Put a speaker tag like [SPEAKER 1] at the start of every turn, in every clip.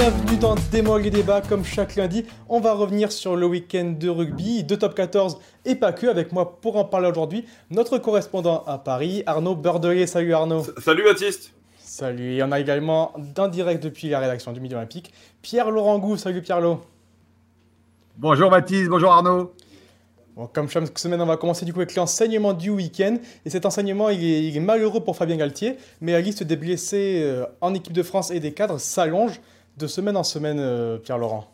[SPEAKER 1] bienvenue dans Démol et débat. Comme chaque lundi, on va revenir sur le week-end de rugby, de top 14 et pas que. Avec moi pour en parler aujourd'hui, notre correspondant à Paris, Arnaud Beurdelet. Salut Arnaud.
[SPEAKER 2] Salut Baptiste.
[SPEAKER 1] Salut. Et on a également, d'un direct depuis la rédaction du Midi Olympique, Pierre-Laurent Gou. Salut Pierre-Laurent.
[SPEAKER 3] Bonjour Baptiste, bonjour Arnaud.
[SPEAKER 1] comme chaque semaine, on va commencer du coup avec l'enseignement du week-end. Et cet enseignement, il est, malheureux pour Fabien Galtier, mais la liste des blessés euh, en équipe de France et des cadres s'allonge de semaine en semaine, euh, Pierre-Laurent.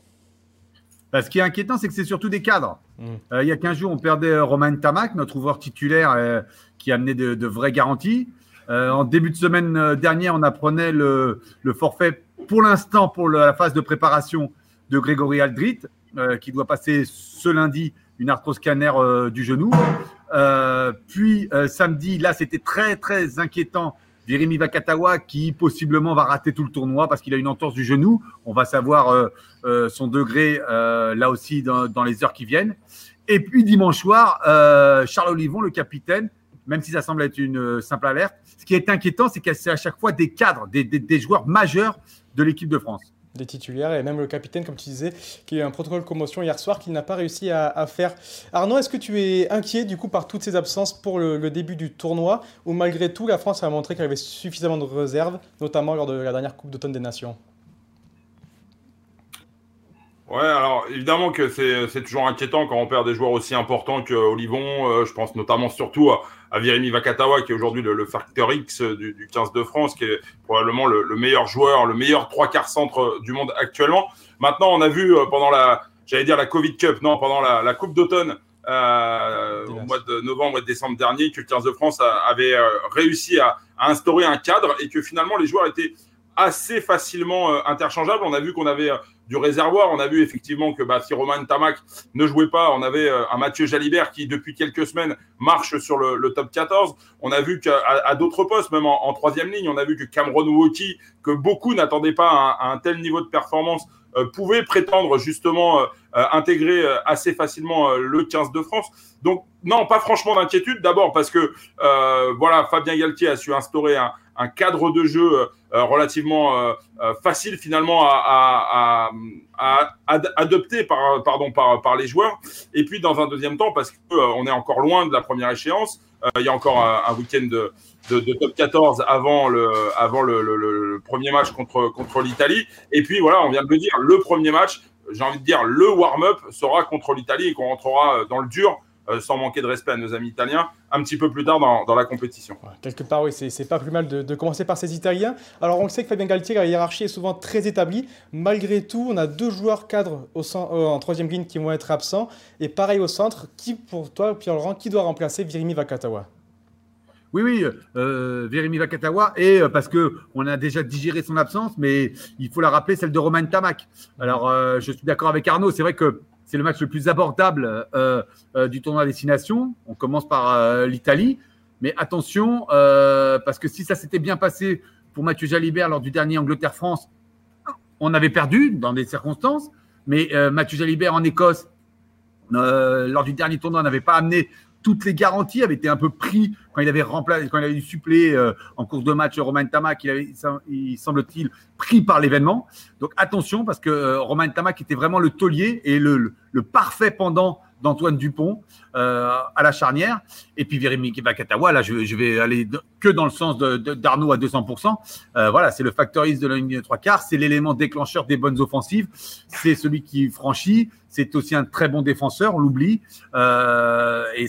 [SPEAKER 3] Bah, ce qui est inquiétant, c'est que c'est surtout des cadres. Hmm. Euh, il y a 15 jours, on perdait Romain Tamac, notre ouvreur titulaire qui amenait de, de vraies garanties. en début de semaine dernière, on apprenait le, forfait pour l'instant pour la phase de préparation de Grégory Aldrit, qui doit passer ce lundi une arthrose cannaire euh, du genou. Euh, puis euh, samedi, là, c'était très très inquiétant. Virimi Vakatawa qui possiblement va rater tout le tournoi parce qu'il a une entorse du genou. On va savoir son degré là aussi dans, les heures qui viennent. Et puis dimanche soir, Charles Olivon, le capitaine, même si ça semble être une simple alerte, ce qui est inquiétant, c'est que c'est à chaque fois des cadres, des joueurs majeurs de l'équipe de France
[SPEAKER 1] des titulaires et même le capitaine, comme tu disais, qui a eu un protocole commotion hier soir qu'il n'a pas réussi à, faire. Arnaud, est-ce que tu es inquiet du coup par toutes ces absences pour le, début du tournoi ou malgré tout la France a montré qu'elle avait suffisamment de réserves, notamment lors de la dernière Coupe d'automne des Nations?
[SPEAKER 2] Ouais, alors évidemment que c'est toujours inquiétant quand on perd des joueurs aussi importants que Olivon. Euh, je pense notamment surtout à, à Virimi Vakatawa, qui est aujourd'hui le, facteur X du, du, 15 de France, qui est probablement le, meilleur joueur, le meilleur trois quarts centre du monde actuellement. Maintenant, on a vu euh, pendant la, j'allais dire la Covid Cup, non, pendant la, la Coupe d'automne, euh, au mois de novembre et de décembre dernier, que le 15 de France avait euh, réussi à, à, instaurer un cadre et que finalement les joueurs étaient assez facilement euh, interchangeables. On a vu qu'on avait du réservoir. On a vu effectivement que bah, si Romain Tamac ne jouait pas, on avait euh, un Mathieu Jalibert qui, depuis quelques semaines, marche sur le, top 14. On a vu qu'à à, d'autres postes, même en, troisième ligne, on a vu que Cameron Woki, que beaucoup n'attendaient pas à, un tel niveau de performance, pouvait prétendre justement euh, intégrer assez facilement le 15 de France. Donc non, pas franchement d'inquiétude. D'abord parce que voilà, Fabien Galtier a su instaurer un, un cadre de jeu euh, relativement euh, euh, facile finalement à, adopter par, pardon, par, par les joueurs. Et puis dans un deuxième temps, parce qu'on est encore loin de la première échéance, il y a encore un, week-end de, de, top 14 avant le, avant le, le, premier match contre, contre l'Italie. Et puis voilà, on vient de le dire, le premier match, j'ai envie de dire, le warm-up sera contre l'Italie et qu'on rentrera dans le dur euh, sans manquer de respect à nos amis italiens, un petit peu plus tard dans, la compétition.
[SPEAKER 1] quelque part, oui, c'est pas plus mal de, commencer par ces Italiens. Alors, on sait que Fabien Galtier, la hiérarchie est souvent très établie. Malgré tout, on a deux joueurs cadres au euh, en troisième ligne qui vont être absents. Et pareil au centre, qui pour toi, Pierre-Laurent, qui doit remplacer Virimi Vakatawa?
[SPEAKER 3] Oui, oui, euh, Vakatawa, et euh, parce que on a déjà digéré son absence, mais il faut la rappeler, celle de Romain Tamac. Alors, je suis d'accord avec Arnaud, c'est vrai que c'est le match le plus abordable euh, euh, du tournoi à destination. On commence par euh, l'Italie. Mais attention, parce que si ça s'était bien passé pour Mathieu Jalibert lors du dernier Angleterre-France, on avait perdu dans des circonstances. Mais Mathieu Jalibert en Écosse, lors du dernier tournoi, n'avait pas amené toutes les garanties, avait été un peu pris quand il avait remplacé, quand il avait dû suppléer euh, en course de match Romain Tamac, il, avait, il semble-t-il pris par l'événement. Donc attention parce que euh, Romain Tamac était vraiment le taulier et le, le, parfait pendant d'Antoine Dupont euh, à la charnière. Et puis Vérémy Bakatawa, là je, je, vais aller que dans le sens d'Arnaud à 200%. voilà, c'est le factoriste de la ligne de trois quarts, c'est l'élément déclencheur des bonnes offensives, c'est celui qui franchit, c'est aussi un très bon défenseur, on l'oublie. et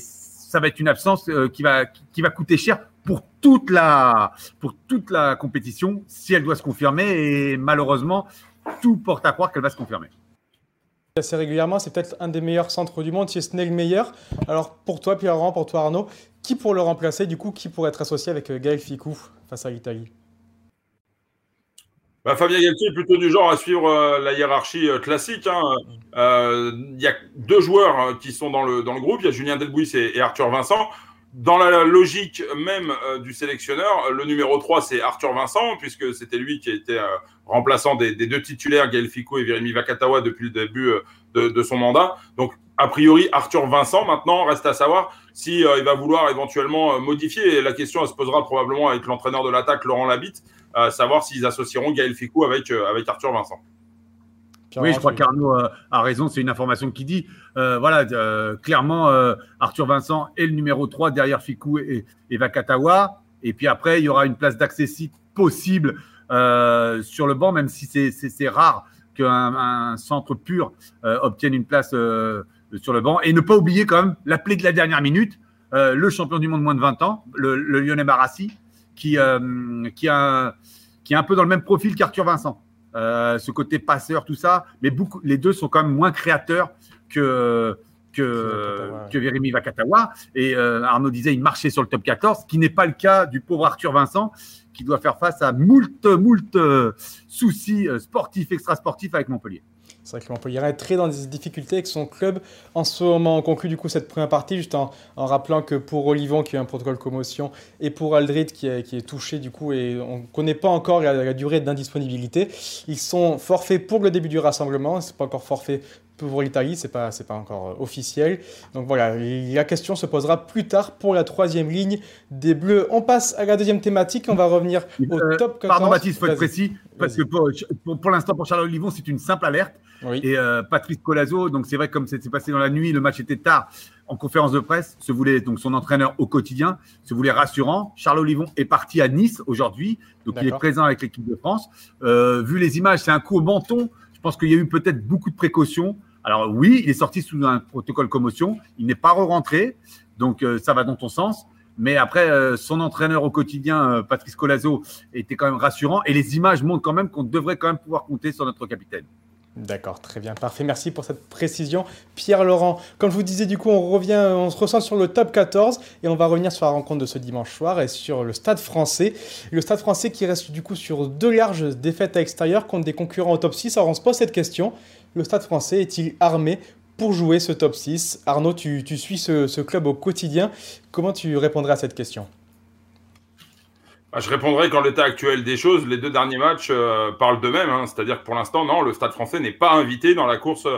[SPEAKER 3] ça va être une absence euh, qui, va, qui va coûter cher pour toute la, pour toute la compétition si elle doit se confirmer. Et malheureusement, tout porte à croire qu'elle va se confirmer.
[SPEAKER 1] Assez régulièrement, c'est peut-être un des meilleurs centres du monde, si ce n'est le meilleur. Alors pour toi, Pierre, pour toi, Arnaud, qui pour le remplacer Du coup, qui pourrait être associé avec euh, Gaël Ficou face à l'Italie?
[SPEAKER 2] Bah, Fabien Galtier est plutôt du genre à suivre euh, la hiérarchie euh, classique. Hein. Euh, il y a deux joueurs qui sont dans le, dans le groupe. Il y a Julien Delbouis et, Arthur Vincent. Dans la logique même du sélectionneur, le numéro 3, c'est Arthur Vincent, puisque c'était lui qui était remplaçant des, deux titulaires, Gaël Fico et Virimi Vakatawa, depuis le début de, son mandat. Donc, a priori, Arthur Vincent, maintenant, reste à savoir si il va vouloir éventuellement modifier. La question, se posera probablement avec l'entraîneur de l'attaque, Laurent Labitte, savoir s'ils associeront Gaël Ficou avec, euh, avec Arthur Vincent.
[SPEAKER 3] oui, je crois qu'Arnaud a raison. C'est une information qui dit, voilà, clairement, Arthur Vincent est le numéro 3 derrière Fikou et, et Vakatawa. Et puis après, il y aura une place d'accessible possible sur le banc, même si c'est rare qu'un centre pur obtienne une place sur le banc. Et ne pas oublier quand même la plaie de la dernière minute, le champion du monde moins de 20 ans, le, le Lyonnais Barassi, qui, qui, a, qui est un peu dans le même profil qu'Arthur Vincent. Euh, ce côté passeur, tout ça. Mais beaucoup, les deux sont quand même moins créateurs que, que, que Vérémy Vakatawa. Et euh, Arnaud disait, il marchait sur le top 14, ce qui n'est pas le cas du pauvre Arthur Vincent, qui doit faire face à moult, moult euh, soucis sportifs, extrasportifs avec Montpellier.
[SPEAKER 1] C'est vrai que Montpellier est très dans des difficultés avec son club. En ce moment, on conclut du coup cette première partie juste en, rappelant que pour Olivon qui a un protocole commotion et pour est, qui est touché du coup et on ne connaît pas encore la, durée d'indisponibilité, ils sont forfaits pour le début du rassemblement. C'est pas encore forfait pour l'Italie, c'est pas pas encore euh, officiel. Donc voilà, la question se posera plus tard pour la troisième ligne des Bleus. On passe à la deuxième thématique. On va revenir au euh, top 14.
[SPEAKER 3] Pardon Baptiste, faut être précis parce que pour, pour, l'instant pour Charles Olivon c'est une simple alerte. Et euh, Patrice Colazo, donc c'est vrai comme c'est passé dans la nuit, le match était tard en conférence de presse, se voulait donc son entraîneur au quotidien se voulait rassurant. Charles Olivon est parti à Nice aujourd'hui, donc il est présent avec l'équipe de France. vu les images, c'est un coup au menton. Je pense qu'il y a eu peut-être beaucoup de précautions. Alors oui, il est sorti sous un protocole commotion, il n'est pas re-rentré, donc euh, ça va dans ton sens. Mais après, euh, son entraîneur au quotidien, euh, Patrice Colazo, était quand même rassurant. Et les images montrent quand même qu'on devrait quand même pouvoir compter sur notre capitaine.
[SPEAKER 1] D'accord, très bien, parfait. Merci pour cette précision. Pierre-Laurent, comme je vous disais, du coup, on revient, on se ressent sur le top 14 et on va revenir sur la rencontre de ce dimanche soir et sur le stade français. Le stade français qui reste du coup sur deux larges défaites à l'extérieur contre des concurrents au top 6. Alors on se pose cette question le Stade français est-il armé pour jouer ce top 6 Arnaud, tu, suis ce, club au quotidien. Comment tu répondrais à cette question?
[SPEAKER 2] Bah, Je répondrai qu'en l'état actuel des choses, les deux derniers matchs euh, parlent d'eux-mêmes. Hein. C'est-à-dire que pour l'instant, non, le Stade français n'est pas invité dans la course. Euh,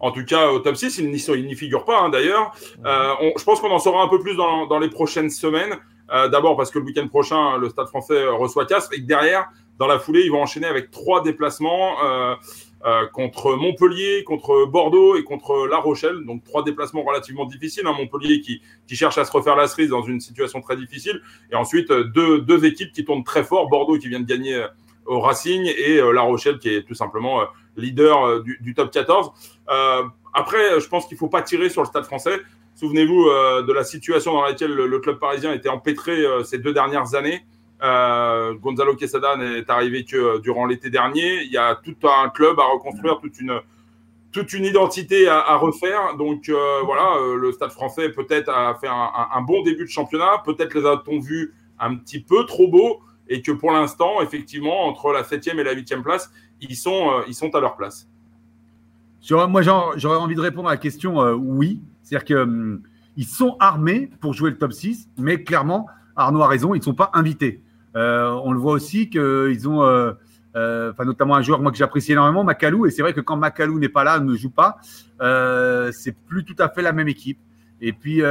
[SPEAKER 2] en tout cas, au top 6, il n'y figure pas hein, d'ailleurs. Euh, je pense qu'on en saura un peu plus dans, les prochaines semaines. D'abord parce que le week-end prochain, le Stade français reçoit Castres et que derrière, dans la foulée, ils vont enchaîner avec trois déplacements. Euh, contre Montpellier, contre Bordeaux et contre La Rochelle. Donc trois déplacements relativement difficiles. Hein. Montpellier qui, qui, cherche à se refaire la cerise dans une situation très difficile. Et ensuite euh, deux, deux équipes qui tournent très fort. Bordeaux qui vient de gagner euh, au Racing et La Rochelle qui est tout simplement leader du, du, top 14. après, je pense qu'il ne faut pas tirer sur le stade français. Souvenez-vous de la situation dans laquelle le, club parisien était empêtré ces deux dernières années. Euh, Gonzalo Quesada n'est arrivé que euh, durant l'été dernier. Il y a tout un club à reconstruire, toute une, identité à, refaire. Donc euh, voilà, le Stade français peut-être a fait un, bon début de championnat. Peut-être les a-t-on vus un petit peu trop beaux et que pour l'instant, effectivement, entre la 7e et la 8e place, ils sont, ils sont à leur place.
[SPEAKER 3] Moi, j'aurais envie de répondre à la question oui. C'est-à-dire qu'ils hum, sont armés pour jouer le top 6, mais clairement, Arnaud a raison, ils ne sont pas invités. Euh, on le voit aussi qu'ils ont, euh, euh, notamment un joueur moi que j'apprécie énormément, Macalou. Et c'est vrai que quand Macalou n'est pas là, ne joue pas, c'est plus tout à fait la même équipe. Et puis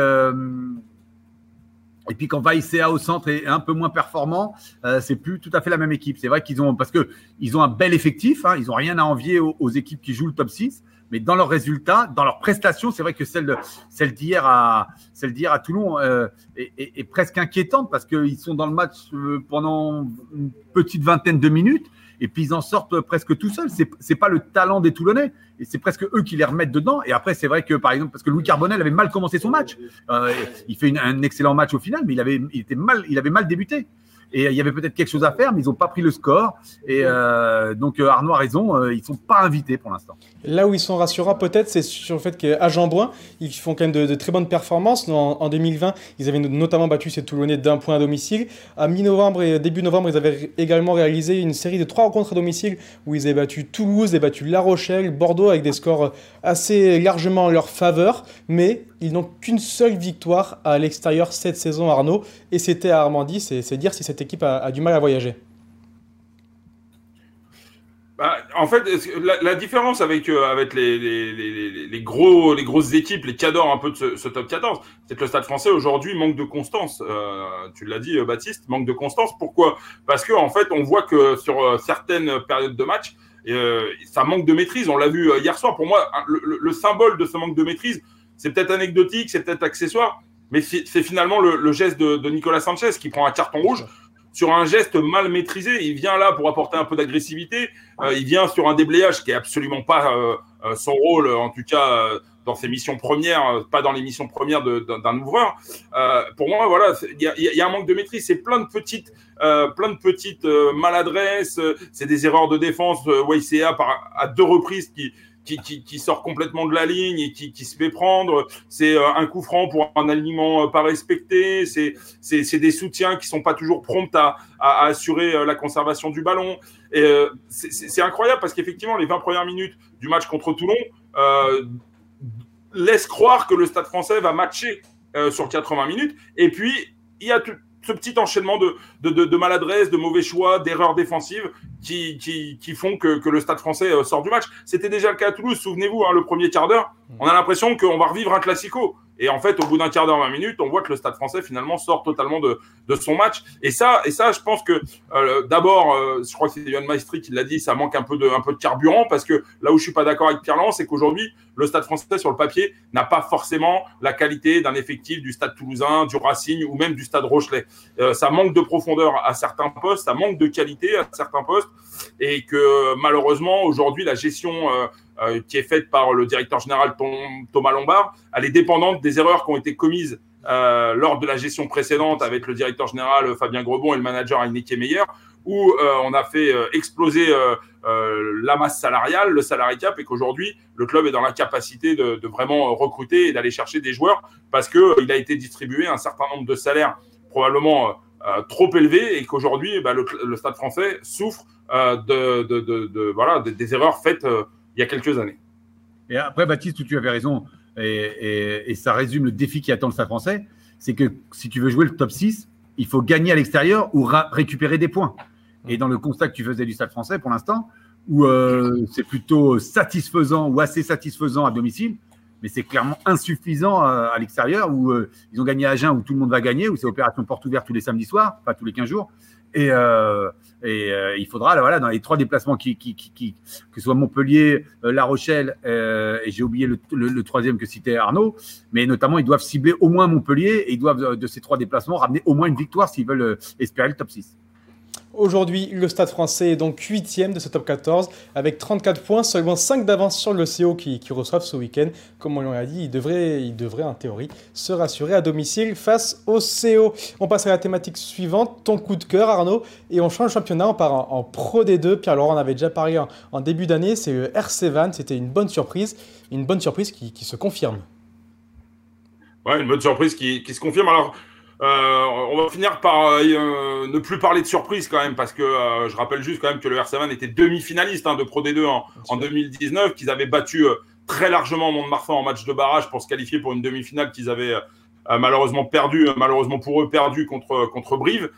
[SPEAKER 3] et puis quand Vaïséa au centre est un peu moins performant, c'est plus tout à fait la même équipe. C'est vrai qu'ils ont parce que ils ont un bel effectif, hein, ils ont rien à envier aux, équipes qui jouent le top 6, mais dans leurs résultats, dans leurs prestations, c'est vrai que celle, celle d'hier à, celle d'hier à Toulon euh, est, presque inquiétante parce qu'ils sont dans le match euh, pendant une petite vingtaine de minutes et puis ils en sortent presque tout seuls. C'est, c'est pas le talent des Toulonnais c'est presque eux qui les remettent dedans. Et après, c'est vrai que par exemple, parce que Louis Carbonel avait mal commencé son match, euh, il fait un excellent match au final, mais il avait, mal, il avait mal débuté. Et il y avait peut-être quelque chose à faire, mais ils n'ont pas pris le score. Et euh, donc euh, Arnaud a raison, euh, ils ne sont pas invités pour l'instant.
[SPEAKER 1] Là où ils sont rassurants, peut-être, c'est sur le fait qu'à Jean-Bouin, ils font quand même de, très bonnes performances. En, 2020, ils avaient notamment battu ces Toulonnais d'un point à domicile. À mi-novembre et début novembre, ils avaient également réalisé une série de trois rencontres à domicile où ils avaient battu Toulouse, avaient battu La Rochelle, Bordeaux avec des scores assez largement en leur faveur. Mais ils n'ont qu'une seule victoire à l'extérieur cette saison, Arnaud, et c'était à Armandie. C'est dire si cette équipe a, du mal à voyager.
[SPEAKER 2] Bah, en fait, la, différence avec, euh, avec les, gros, les grosses équipes, les cadors un peu de ce, top 14, c'est que le Stade français aujourd'hui manque de constance. Euh, tu l'as dit, Baptiste, manque de constance. Pourquoi? Parce qu'en en fait, on voit que sur euh, certaines périodes de match, ça manque de maîtrise. On l'a vu hier soir. Pour moi, le, symbole de ce manque de maîtrise, c'est peut-être anecdotique, c'est peut-être accessoire, mais c'est finalement le, geste de, Nicolas Sanchez qui prend un carton rouge sur un geste mal maîtrisé. Il vient là pour apporter un peu d'agressivité. il vient sur un déblayage qui est absolument pas son rôle, en tout cas dans ses missions premières, euh, pas dans les missions premières d'un ouvreur. Euh, pour moi, voilà, il y, a un manque de maîtrise. C'est plein de petites, euh, plein de petites maladresses. C'est des erreurs de défense. YCA par à deux reprises qui qui, sort complètement de la ligne et qui, se fait prendre. C'est un coup franc pour un alignement pas respecté. C'est des soutiens qui sont pas toujours prompts à, à, assurer la conservation du ballon. C'est incroyable parce qu'effectivement, les 20 premières minutes du match contre Toulon, euh, laisse croire que le Stade français va matcher euh, sur 80 minutes. Et puis, il y a tout ce petit enchaînement de, de, de, maladresse, de mauvais choix, d'erreurs défensives qui, qui, font que, que, le Stade français euh, sort du match. C'était déjà le cas à Toulouse, souvenez-vous, hein, le premier quart d'heure. On a l'impression qu'on va revivre un classico. Et en fait, au bout d'un quart d'heure, 20 minutes, on voit que le Stade français finalement sort totalement de, de son match. Et ça, et ça, je pense que euh, d'abord, euh, je crois que c'est Yann Maestri qui l'a dit, ça manque un peu de, un peu de carburant parce que là où je suis pas d'accord avec Pierre c'est qu'aujourd'hui, le Stade français sur le papier n'a pas forcément la qualité d'un effectif du Stade Toulousain, du Racing ou même du Stade Rochelet. Euh, ça manque de profondeur à certains postes, ça manque de qualité à certains postes, et que malheureusement aujourd'hui la gestion euh, qui est faite par le directeur général Thomas Lombard, elle est dépendante des erreurs qui ont été commises euh, lors de la gestion précédente avec le directeur général Fabien Grebon et le manager Heineke Meyer, où euh, on a fait exploser la masse salariale, le salarié cap, et qu'aujourd'hui, le club est dans la capacité de, vraiment recruter et d'aller chercher des joueurs parce qu'il a été distribué un certain nombre de salaires probablement trop élevés et qu'aujourd'hui, bah, le, Stade français souffre de, de, voilà, des erreurs faites il y a quelques années.
[SPEAKER 3] Et après, Baptiste, tu avais raison, et, ça résume le défi qui attend le Stade français, c'est que si tu veux jouer le top 6, il faut gagner à l'extérieur ou récupérer des points. Et dans le constat que tu faisais du Stade français pour l'instant, où euh, c'est plutôt satisfaisant ou assez satisfaisant à domicile, mais c'est clairement insuffisant euh, à l'extérieur, où euh, ils ont gagné à Agen, où tout le monde va gagner, où c'est opération porte ouverte tous les samedis soirs, pas tous les 15 jours. Et, euh, euh, il faudra, voilà, dans les trois déplacements, qui, qui, qui, que ce soit Montpellier, euh, La Rochelle, et j'ai oublié le, le, troisième que citait Arnaud, mais notamment, ils doivent cibler au moins Montpellier et ils doivent, de ces trois déplacements, ramener au moins une victoire s'ils veulent espérer le top 6.
[SPEAKER 1] Aujourd'hui, le Stade français est donc 8 de ce top 14 avec 34 points, seulement 5 d'avance sur le CO qui, qui reçoivent ce week-end. Comme on l'a dit, il devrait, en théorie se rassurer à domicile face au CO. On passe à la thématique suivante, ton coup de cœur Arnaud, et on change le championnat, on part en, Pro D2. Pierre-Laurent en avait déjà parlé en, début d'année, c'est le RC Van, c'était une bonne surprise, une bonne surprise qui, se confirme.
[SPEAKER 2] Ouais, une bonne surprise qui, se confirme. Euh, on va finir par euh, euh, ne plus parler de surprise quand même, parce que je rappelle juste quand même que le RC était demi-finaliste hein, de Pro D2 en, 2019, qu'ils avaient battu très largement Mont-de-Marsan en match de barrage pour se qualifier pour une demi-finale qu'ils avaient malheureusement perdu, malheureusement pour eux perdu contre contre Brive.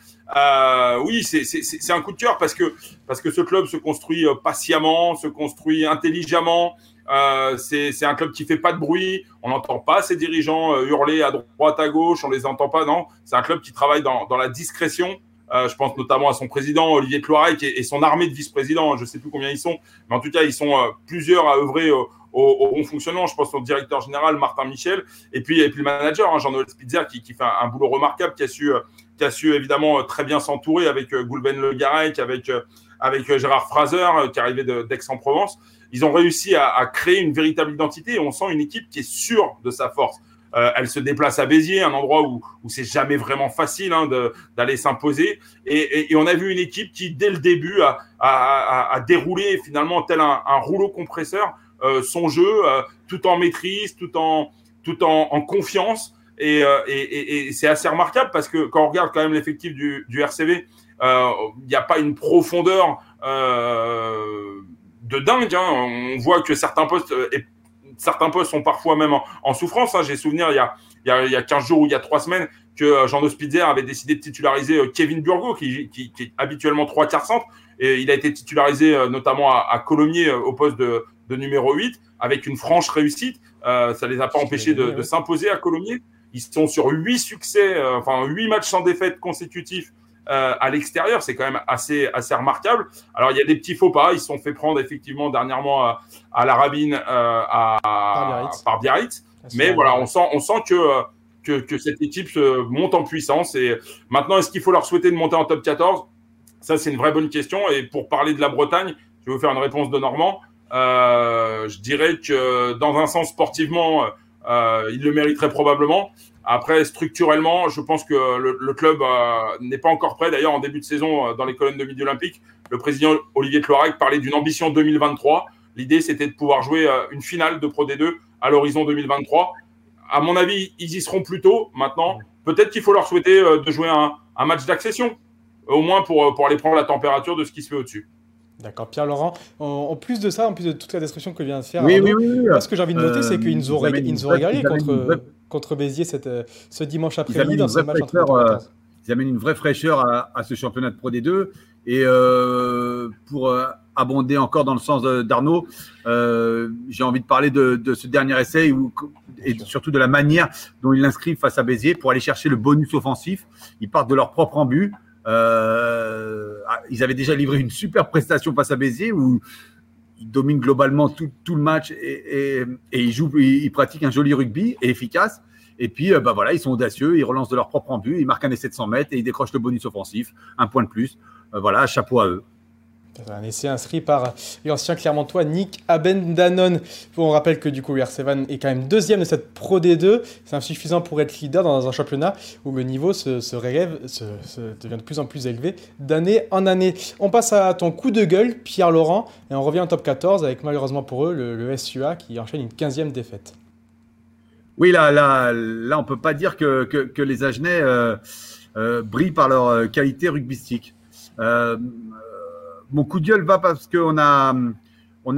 [SPEAKER 2] oui, c'est un coup de cœur parce que parce que ce club se construit patiemment, se construit intelligemment. Euh, c'est un club qui fait pas de bruit. On n'entend pas ses dirigeants euh, hurler à droite, à gauche. On les entend pas. Non, c'est un club qui travaille dans, la discrétion. Euh, je pense notamment à son président Olivier Cloirec et, et son armée de vice-présidents. Je sais plus combien ils sont, mais en tout cas, ils sont plusieurs à œuvrer au, bon fonctionnement. Je pense au directeur général Martin Michel et puis et puis le manager hein, Jean-Noël Spitzer qui, qui fait un, boulot remarquable, qui a su qui a su évidemment très bien s'entourer avec Goulben Le Garec, avec avec Gérard Fraser qui arrivait d'Aix-en-Provence ils ont réussi à, créer une véritable identité et on sent une équipe qui est sûre de sa force. Euh, elle se déplace à Béziers, un endroit où, où c'est jamais vraiment facile hein, d'aller s'imposer. Et, on a vu une équipe qui, dès le début, a, a, déroulé finalement tel un, rouleau compresseur euh, son jeu, euh, tout en maîtrise, tout en, tout en, confiance. Et, et c'est assez remarquable parce que quand on regarde quand même l'effectif du, du, RCV, il n'y a pas une profondeur de dingue. Hein. On voit que certains postes, euh, et certains postes sont parfois même en, souffrance. Hein. J'ai souvenir il y, a, il, y a, il y a 15 jours ou il y a 3 semaines que euh, Jean Hospitzer avait décidé de titulariser euh, Kevin Burgo, qui, qui, qui est habituellement 3 quarts centre. Et il a été titularisé notamment à, à Colomiers au poste de, de, numéro 8 avec une franche réussite. Euh, ça les a pas empêchés de, de s'imposer à Colomiers. Ils sont sur 8 succès, enfin 8 matchs sans défaite consécutifs à l'extérieur. C'est quand même assez, assez remarquable. Alors, il y a des petits faux pas. Ils se sont fait prendre effectivement dernièrement à, la rabine à, par Biarritz. Mais voilà, on sent, on sent que, que, que, cette équipe se monte en puissance. Et maintenant, est-ce qu'il faut leur souhaiter de monter en top 14 Ça, c'est une vraie bonne question. Et pour parler de la Bretagne, je vais vous faire une réponse de Normand. Euh, je dirais que dans un sens sportivement, euh, il le mériterait probablement. Après, structurellement, je pense que le, club euh, n'est pas encore prêt. D'ailleurs, en début de saison, euh, dans les colonnes de Midi Olympique, le président Olivier Tloirec parlait d'une ambition 2023. L'idée, c'était de pouvoir jouer une finale de Pro D2 à l'horizon 2023. À mon avis, ils y seront plus tôt. Maintenant, peut-être qu'il faut leur souhaiter de jouer un, match d'accession, au moins pour aller prendre la température de ce qui se fait au-dessus.
[SPEAKER 1] D'accord, Pierre-Laurent. En, plus de ça, en plus de toute la destruction que vient de faire,
[SPEAKER 3] oui, oui, oui,
[SPEAKER 1] ce que j'ai envie de noter, c'est qu'ils nous ont, régalé contre, contre Béziers cette, euh, ce dimanche après-midi dans ce match entre
[SPEAKER 3] euh, Ils amènent une vraie fraîcheur à, ce championnat de Pro D2. Et euh, pour abonder encore dans le sens d'Arnaud, j'ai envie de parler de, ce dernier essai et surtout de la manière dont ils l'inscrivent face à Béziers pour aller chercher le bonus offensif. Ils partent de leur propre embut. Euh, ah, ils avaient déjà livré une super prestation face à Béziers où ils dominent globalement tout, le match et, ils, jouent, ils, pratiquent un joli rugby et efficace. Et puis, euh, bah voilà, ils sont audacieux, ils relancent de leur propre but, ils marquent un essai de 100 mètres et ils décrochent le bonus offensif, un point de plus. Euh, voilà, chapeau à eux.
[SPEAKER 1] Un essai inscrit par l'ancien Clermontois Nick Abendanon. On rappelle que du coup, UR7 est quand même deuxième de cette Pro D2. C'est insuffisant pour être leader dans un championnat où le niveau se, rêve, se, devient de plus en plus élevé d'année en année. On passe à ton coup de gueule, Pierre Laurent, et on revient en top 14 avec malheureusement pour eux le, SUA qui enchaîne une 15e défaite.
[SPEAKER 3] Oui, là, là, là on ne peut pas dire que, les Agenais euh, euh, brillent par leur euh, qualité rugbystique. Mon coup de gueule va parce qu'on a,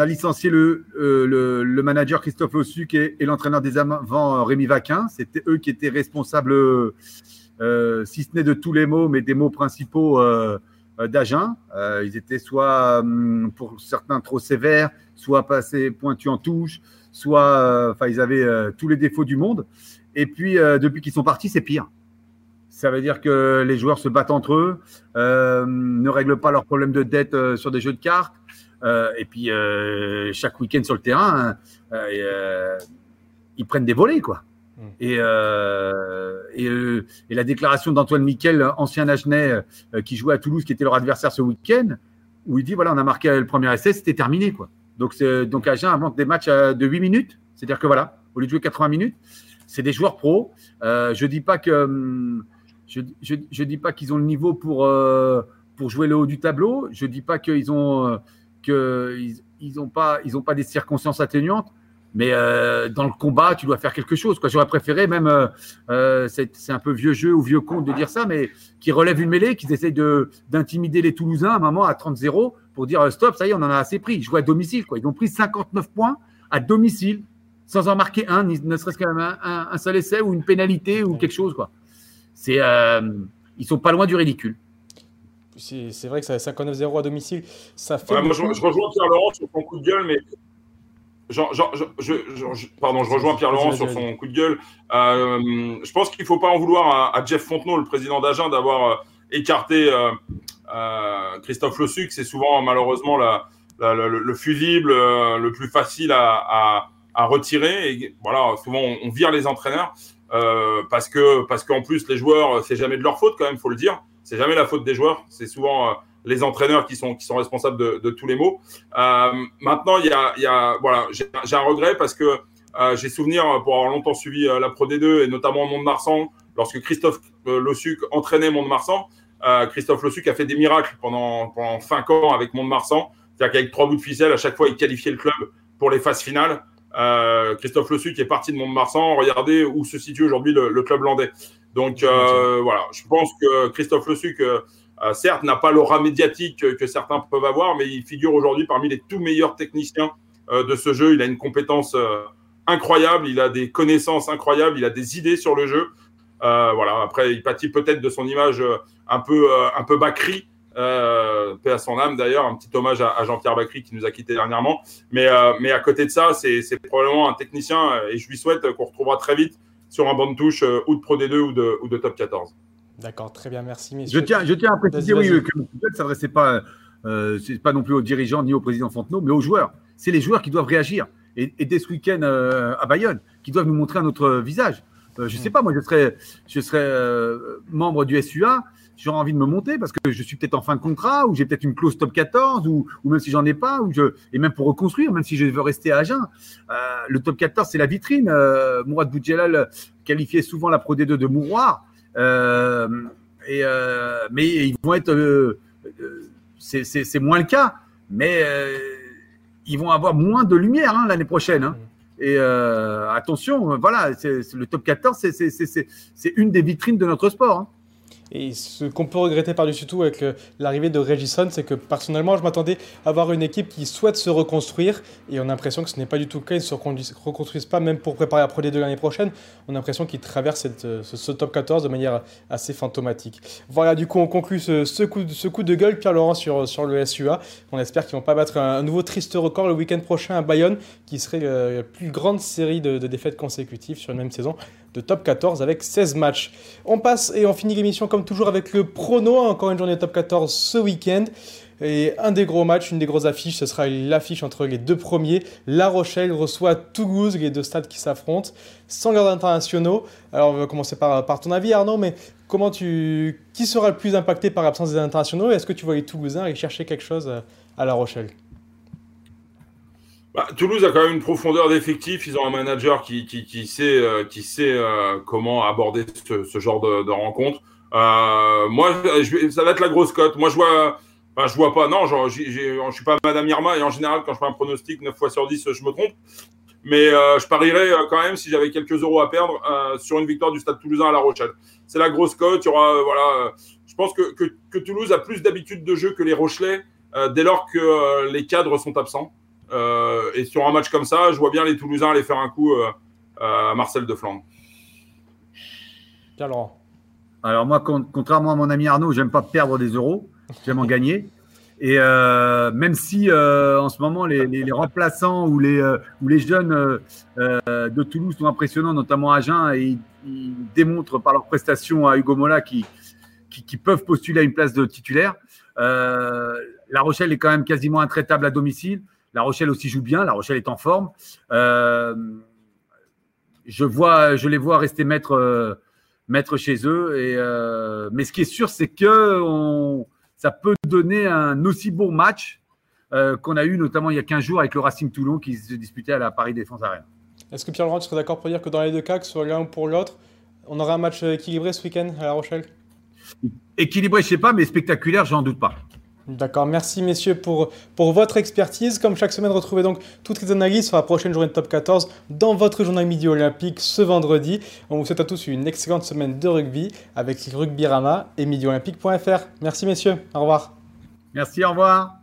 [SPEAKER 3] licencié le, euh, le, manager Christophe Ossuc et, l'entraîneur des avant euh, Rémi Vaquin. C'était eux qui étaient responsables, euh, si ce n'est de tous les mots, mais des mots principaux d'Agen. ils étaient soit, hum, pour certains, trop sévères, soit pas assez pointus en touche, soit, ils avaient tous les défauts du monde. Et puis, depuis qu'ils sont partis, c'est pire. Ça veut dire que les joueurs se battent entre eux, euh, ne règlent pas leurs problèmes de dette euh, sur des jeux de cartes. Euh, et puis, chaque week-end sur le terrain, ils prennent des volets, quoi. Mm. Et, et, la déclaration d'Antoine Miquel, ancien Agenais, qui jouait à Toulouse, qui était leur adversaire ce week-end, où il dit voilà, on a marqué le premier essai, c'était terminé. Quoi. Donc, donc Agen invente des matchs de 8 minutes. C'est-à-dire que voilà, au lieu de jouer 80 minutes, c'est des joueurs pros. je ne dis pas que. Hum, je ne dis pas qu'ils ont le niveau pour, euh, jouer le haut du tableau. Je ne dis pas qu'ils ont, euh, pas, pas des circonstances atténuantes. Mais euh, dans le combat, tu dois faire quelque chose. J'aurais préféré même, c'est un peu vieux jeu ou vieux conte de dire ça, mais qu'ils relèvent une mêlée, qu'ils essayent d'intimider les Toulousains à un moment à 30-0 pour dire stop, ça y est, on en a assez pris. Ils jouent à domicile. Quoi. Ils ont pris 59 points à domicile sans en marquer un, ne serait-ce qu'un un, un, seul essai ou une pénalité ou quelque chose. Quoi c'est, euh, ils sont pas loin du ridicule.
[SPEAKER 1] C'est vrai que ça 59-0 à domicile, ça fait.
[SPEAKER 2] moi, je, rejoins Pierre Laurent sur son coup de gueule, mais. je, pardon, je rejoins Pierre Laurent sur son coup de gueule. Euh, je pense qu'il ne faut pas en vouloir à, Jeff Fontenot, le président d'Agen, d'avoir euh, écarté Christophe Le C'est souvent malheureusement le, fusible le plus facile à, retirer. Et voilà, souvent on, on, vire les entraîneurs. Euh, parce que parce qu'en plus les joueurs c'est jamais de leur faute quand même faut le dire. C'est jamais la faute des joueurs. C'est souvent euh, les entraîneurs qui sont qui sont responsables de, de tous les maux. Euh, maintenant il y a, y a voilà j'ai un regret parce que euh, j'ai souvenir pour avoir longtemps suivi la Pro D2 et notamment Mont-de-Marsan lorsque Christophe Lossuc entraînait Mont-de-Marsan Christophe Lossuc a fait des miracles pendant pendant cinq ans avec Mont-de-Marsan. C'est-à-dire qu'avec trois bouts de ficelle à chaque fois il qualifiait le club pour les phases finales euh, Christophe Le qui est parti de Mont-de-Marsan, regardez où se situe aujourd'hui le, club landais. Donc euh, voilà, je pense que Christophe Le euh, certes, n'a pas l'aura médiatique que, certains peuvent avoir, mais il figure aujourd'hui parmi les tout meilleurs techniciens de ce jeu. Il a une compétence incroyable, il a des connaissances incroyables, il a des idées sur le jeu. voilà. Après, il pâtit peut-être de son image un peu un peu euh, paix à son âme d'ailleurs, un petit hommage à, Jean-Pierre Bacry qui nous a quitté dernièrement. Mais, euh, mais à côté de ça, c'est probablement un technicien et je lui souhaite qu'on retrouvera très vite sur un banc de touche euh, ou de Pro D2 ou de, ou de Top 14.
[SPEAKER 1] D'accord, très bien, merci messieurs.
[SPEAKER 3] Je tiens, je tiens à préciser oui, que le ne s'adressait pas, euh, pas non plus aux dirigeants ni au président Fontenot, mais aux joueurs. C'est les joueurs qui doivent réagir. Et, dès ce week-end euh, à Bayonne, qui doivent nous montrer un autre visage. Euh, je ne sais mm. pas, moi je serais, je serais membre du SUA, j'aurais envie de me monter parce que je suis peut-être en fin de contrat ou j'ai peut-être une clause top 14 ou, même si j'en ai pas ou je, et même pour reconstruire, même si je veux rester à Agen. le top 14, c'est la vitrine. Mourad Boudjelal qualifiait souvent la Pro D2 de mouroir. Euh, et, euh, mais ils vont être. Euh, c'est moins le cas, mais ils vont avoir moins de lumière hein, l'année prochaine. Hein. Et attention, voilà, le top 14, c'est une des vitrines de notre sport. Hein.
[SPEAKER 1] Et ce qu'on peut regretter par-dessus tout avec l'arrivée de Regison, c'est que personnellement, je m'attendais à avoir une équipe qui souhaite se reconstruire. Et on a l'impression que ce n'est pas du tout le cas. Ils ne se reconstruisent pas, même pour préparer la Pro D2 l'année prochaine. On a l'impression qu'ils traversent cette, ce, top 14 de manière assez fantomatique. Voilà, du coup, on conclut ce, coup, de gueule, Pierre-Laurent, sur, sur le SUA. On espère qu'ils ne vont pas battre un, nouveau triste record le week-end prochain à Bayonne, qui serait la plus grande série de, de défaites consécutives sur une même saison de top 14 avec 16 matchs. On passe et on finit l'émission comme toujours avec le prono. Encore une journée de top 14 ce week-end. Et un des gros matchs, une des grosses affiches, ce sera l'affiche entre les deux premiers. La Rochelle reçoit Toulouse, les deux stades qui s'affrontent, sans garde internationaux. Alors on va commencer par, par ton avis Arnaud, mais comment tu, qui sera le plus impacté par l'absence des internationaux? Est-ce que tu vois les Toulousains aller chercher quelque chose à La Rochelle?
[SPEAKER 2] Bah, Toulouse a quand même une profondeur d'effectif. Ils ont un manager qui, qui, qui sait, euh, qui sait euh, comment aborder ce, ce genre de, de rencontre. Euh, moi, je, ça va être la grosse cote. Moi, je vois, je vois pas. Non, genre, j je suis pas Madame Irma et en général, quand je fais un pronostic, 9 fois sur 10, je me trompe. Mais euh, je parierais euh, quand même, si j'avais quelques euros à perdre, sur une victoire du Stade Toulousain à La Rochelle. C'est la grosse cote. Il y aura, voilà. je pense que, que, que Toulouse a plus d'habitude de jeu que les Rochelais dès lors que les cadres sont absents. Euh, et sur un match comme ça, je vois bien les Toulousains aller faire un coup euh, à Marcel de Flandre.
[SPEAKER 1] Laurent.
[SPEAKER 3] Alors moi, contrairement à mon ami Arnaud, j'aime pas perdre des euros, j'aime en gagner. Et euh, même si en ce moment les, remplaçants ou les, ou les jeunes de Toulouse sont impressionnants, notamment Agen, et ils, démontrent par leur prestation à Hugo Mola qu'ils qui, peuvent postuler à une place de titulaire. la Rochelle est quand même quasiment intraitable à domicile. La Rochelle aussi joue bien. La Rochelle est en forme. Euh, je, vois, je les vois rester maîtres, euh, chez eux. Et, euh, mais ce qui est sûr, c'est que ça peut donner un aussi bon match qu'on a eu notamment il y a 15 jours avec le Racing Toulon qui se disputait à la Paris Défense Arena.
[SPEAKER 1] Est-ce que Pierre-Laurent, tu serais d'accord pour dire que dans les deux cas, que ce soit l'un ou pour l'autre, on aura un match équilibré ce week-end à La Rochelle?
[SPEAKER 3] Équilibré, je ne sais pas, mais spectaculaire, j'en doute pas.
[SPEAKER 1] D'accord, merci messieurs pour, pour votre expertise. Comme chaque semaine, retrouvez donc toutes les analyses sur la prochaine journée de Top 14 dans votre journal midi olympique ce vendredi. On vous souhaite à tous une excellente semaine de rugby avec Rugby Rama et midioolympique.fr. Merci messieurs, au revoir.
[SPEAKER 3] Merci, au revoir.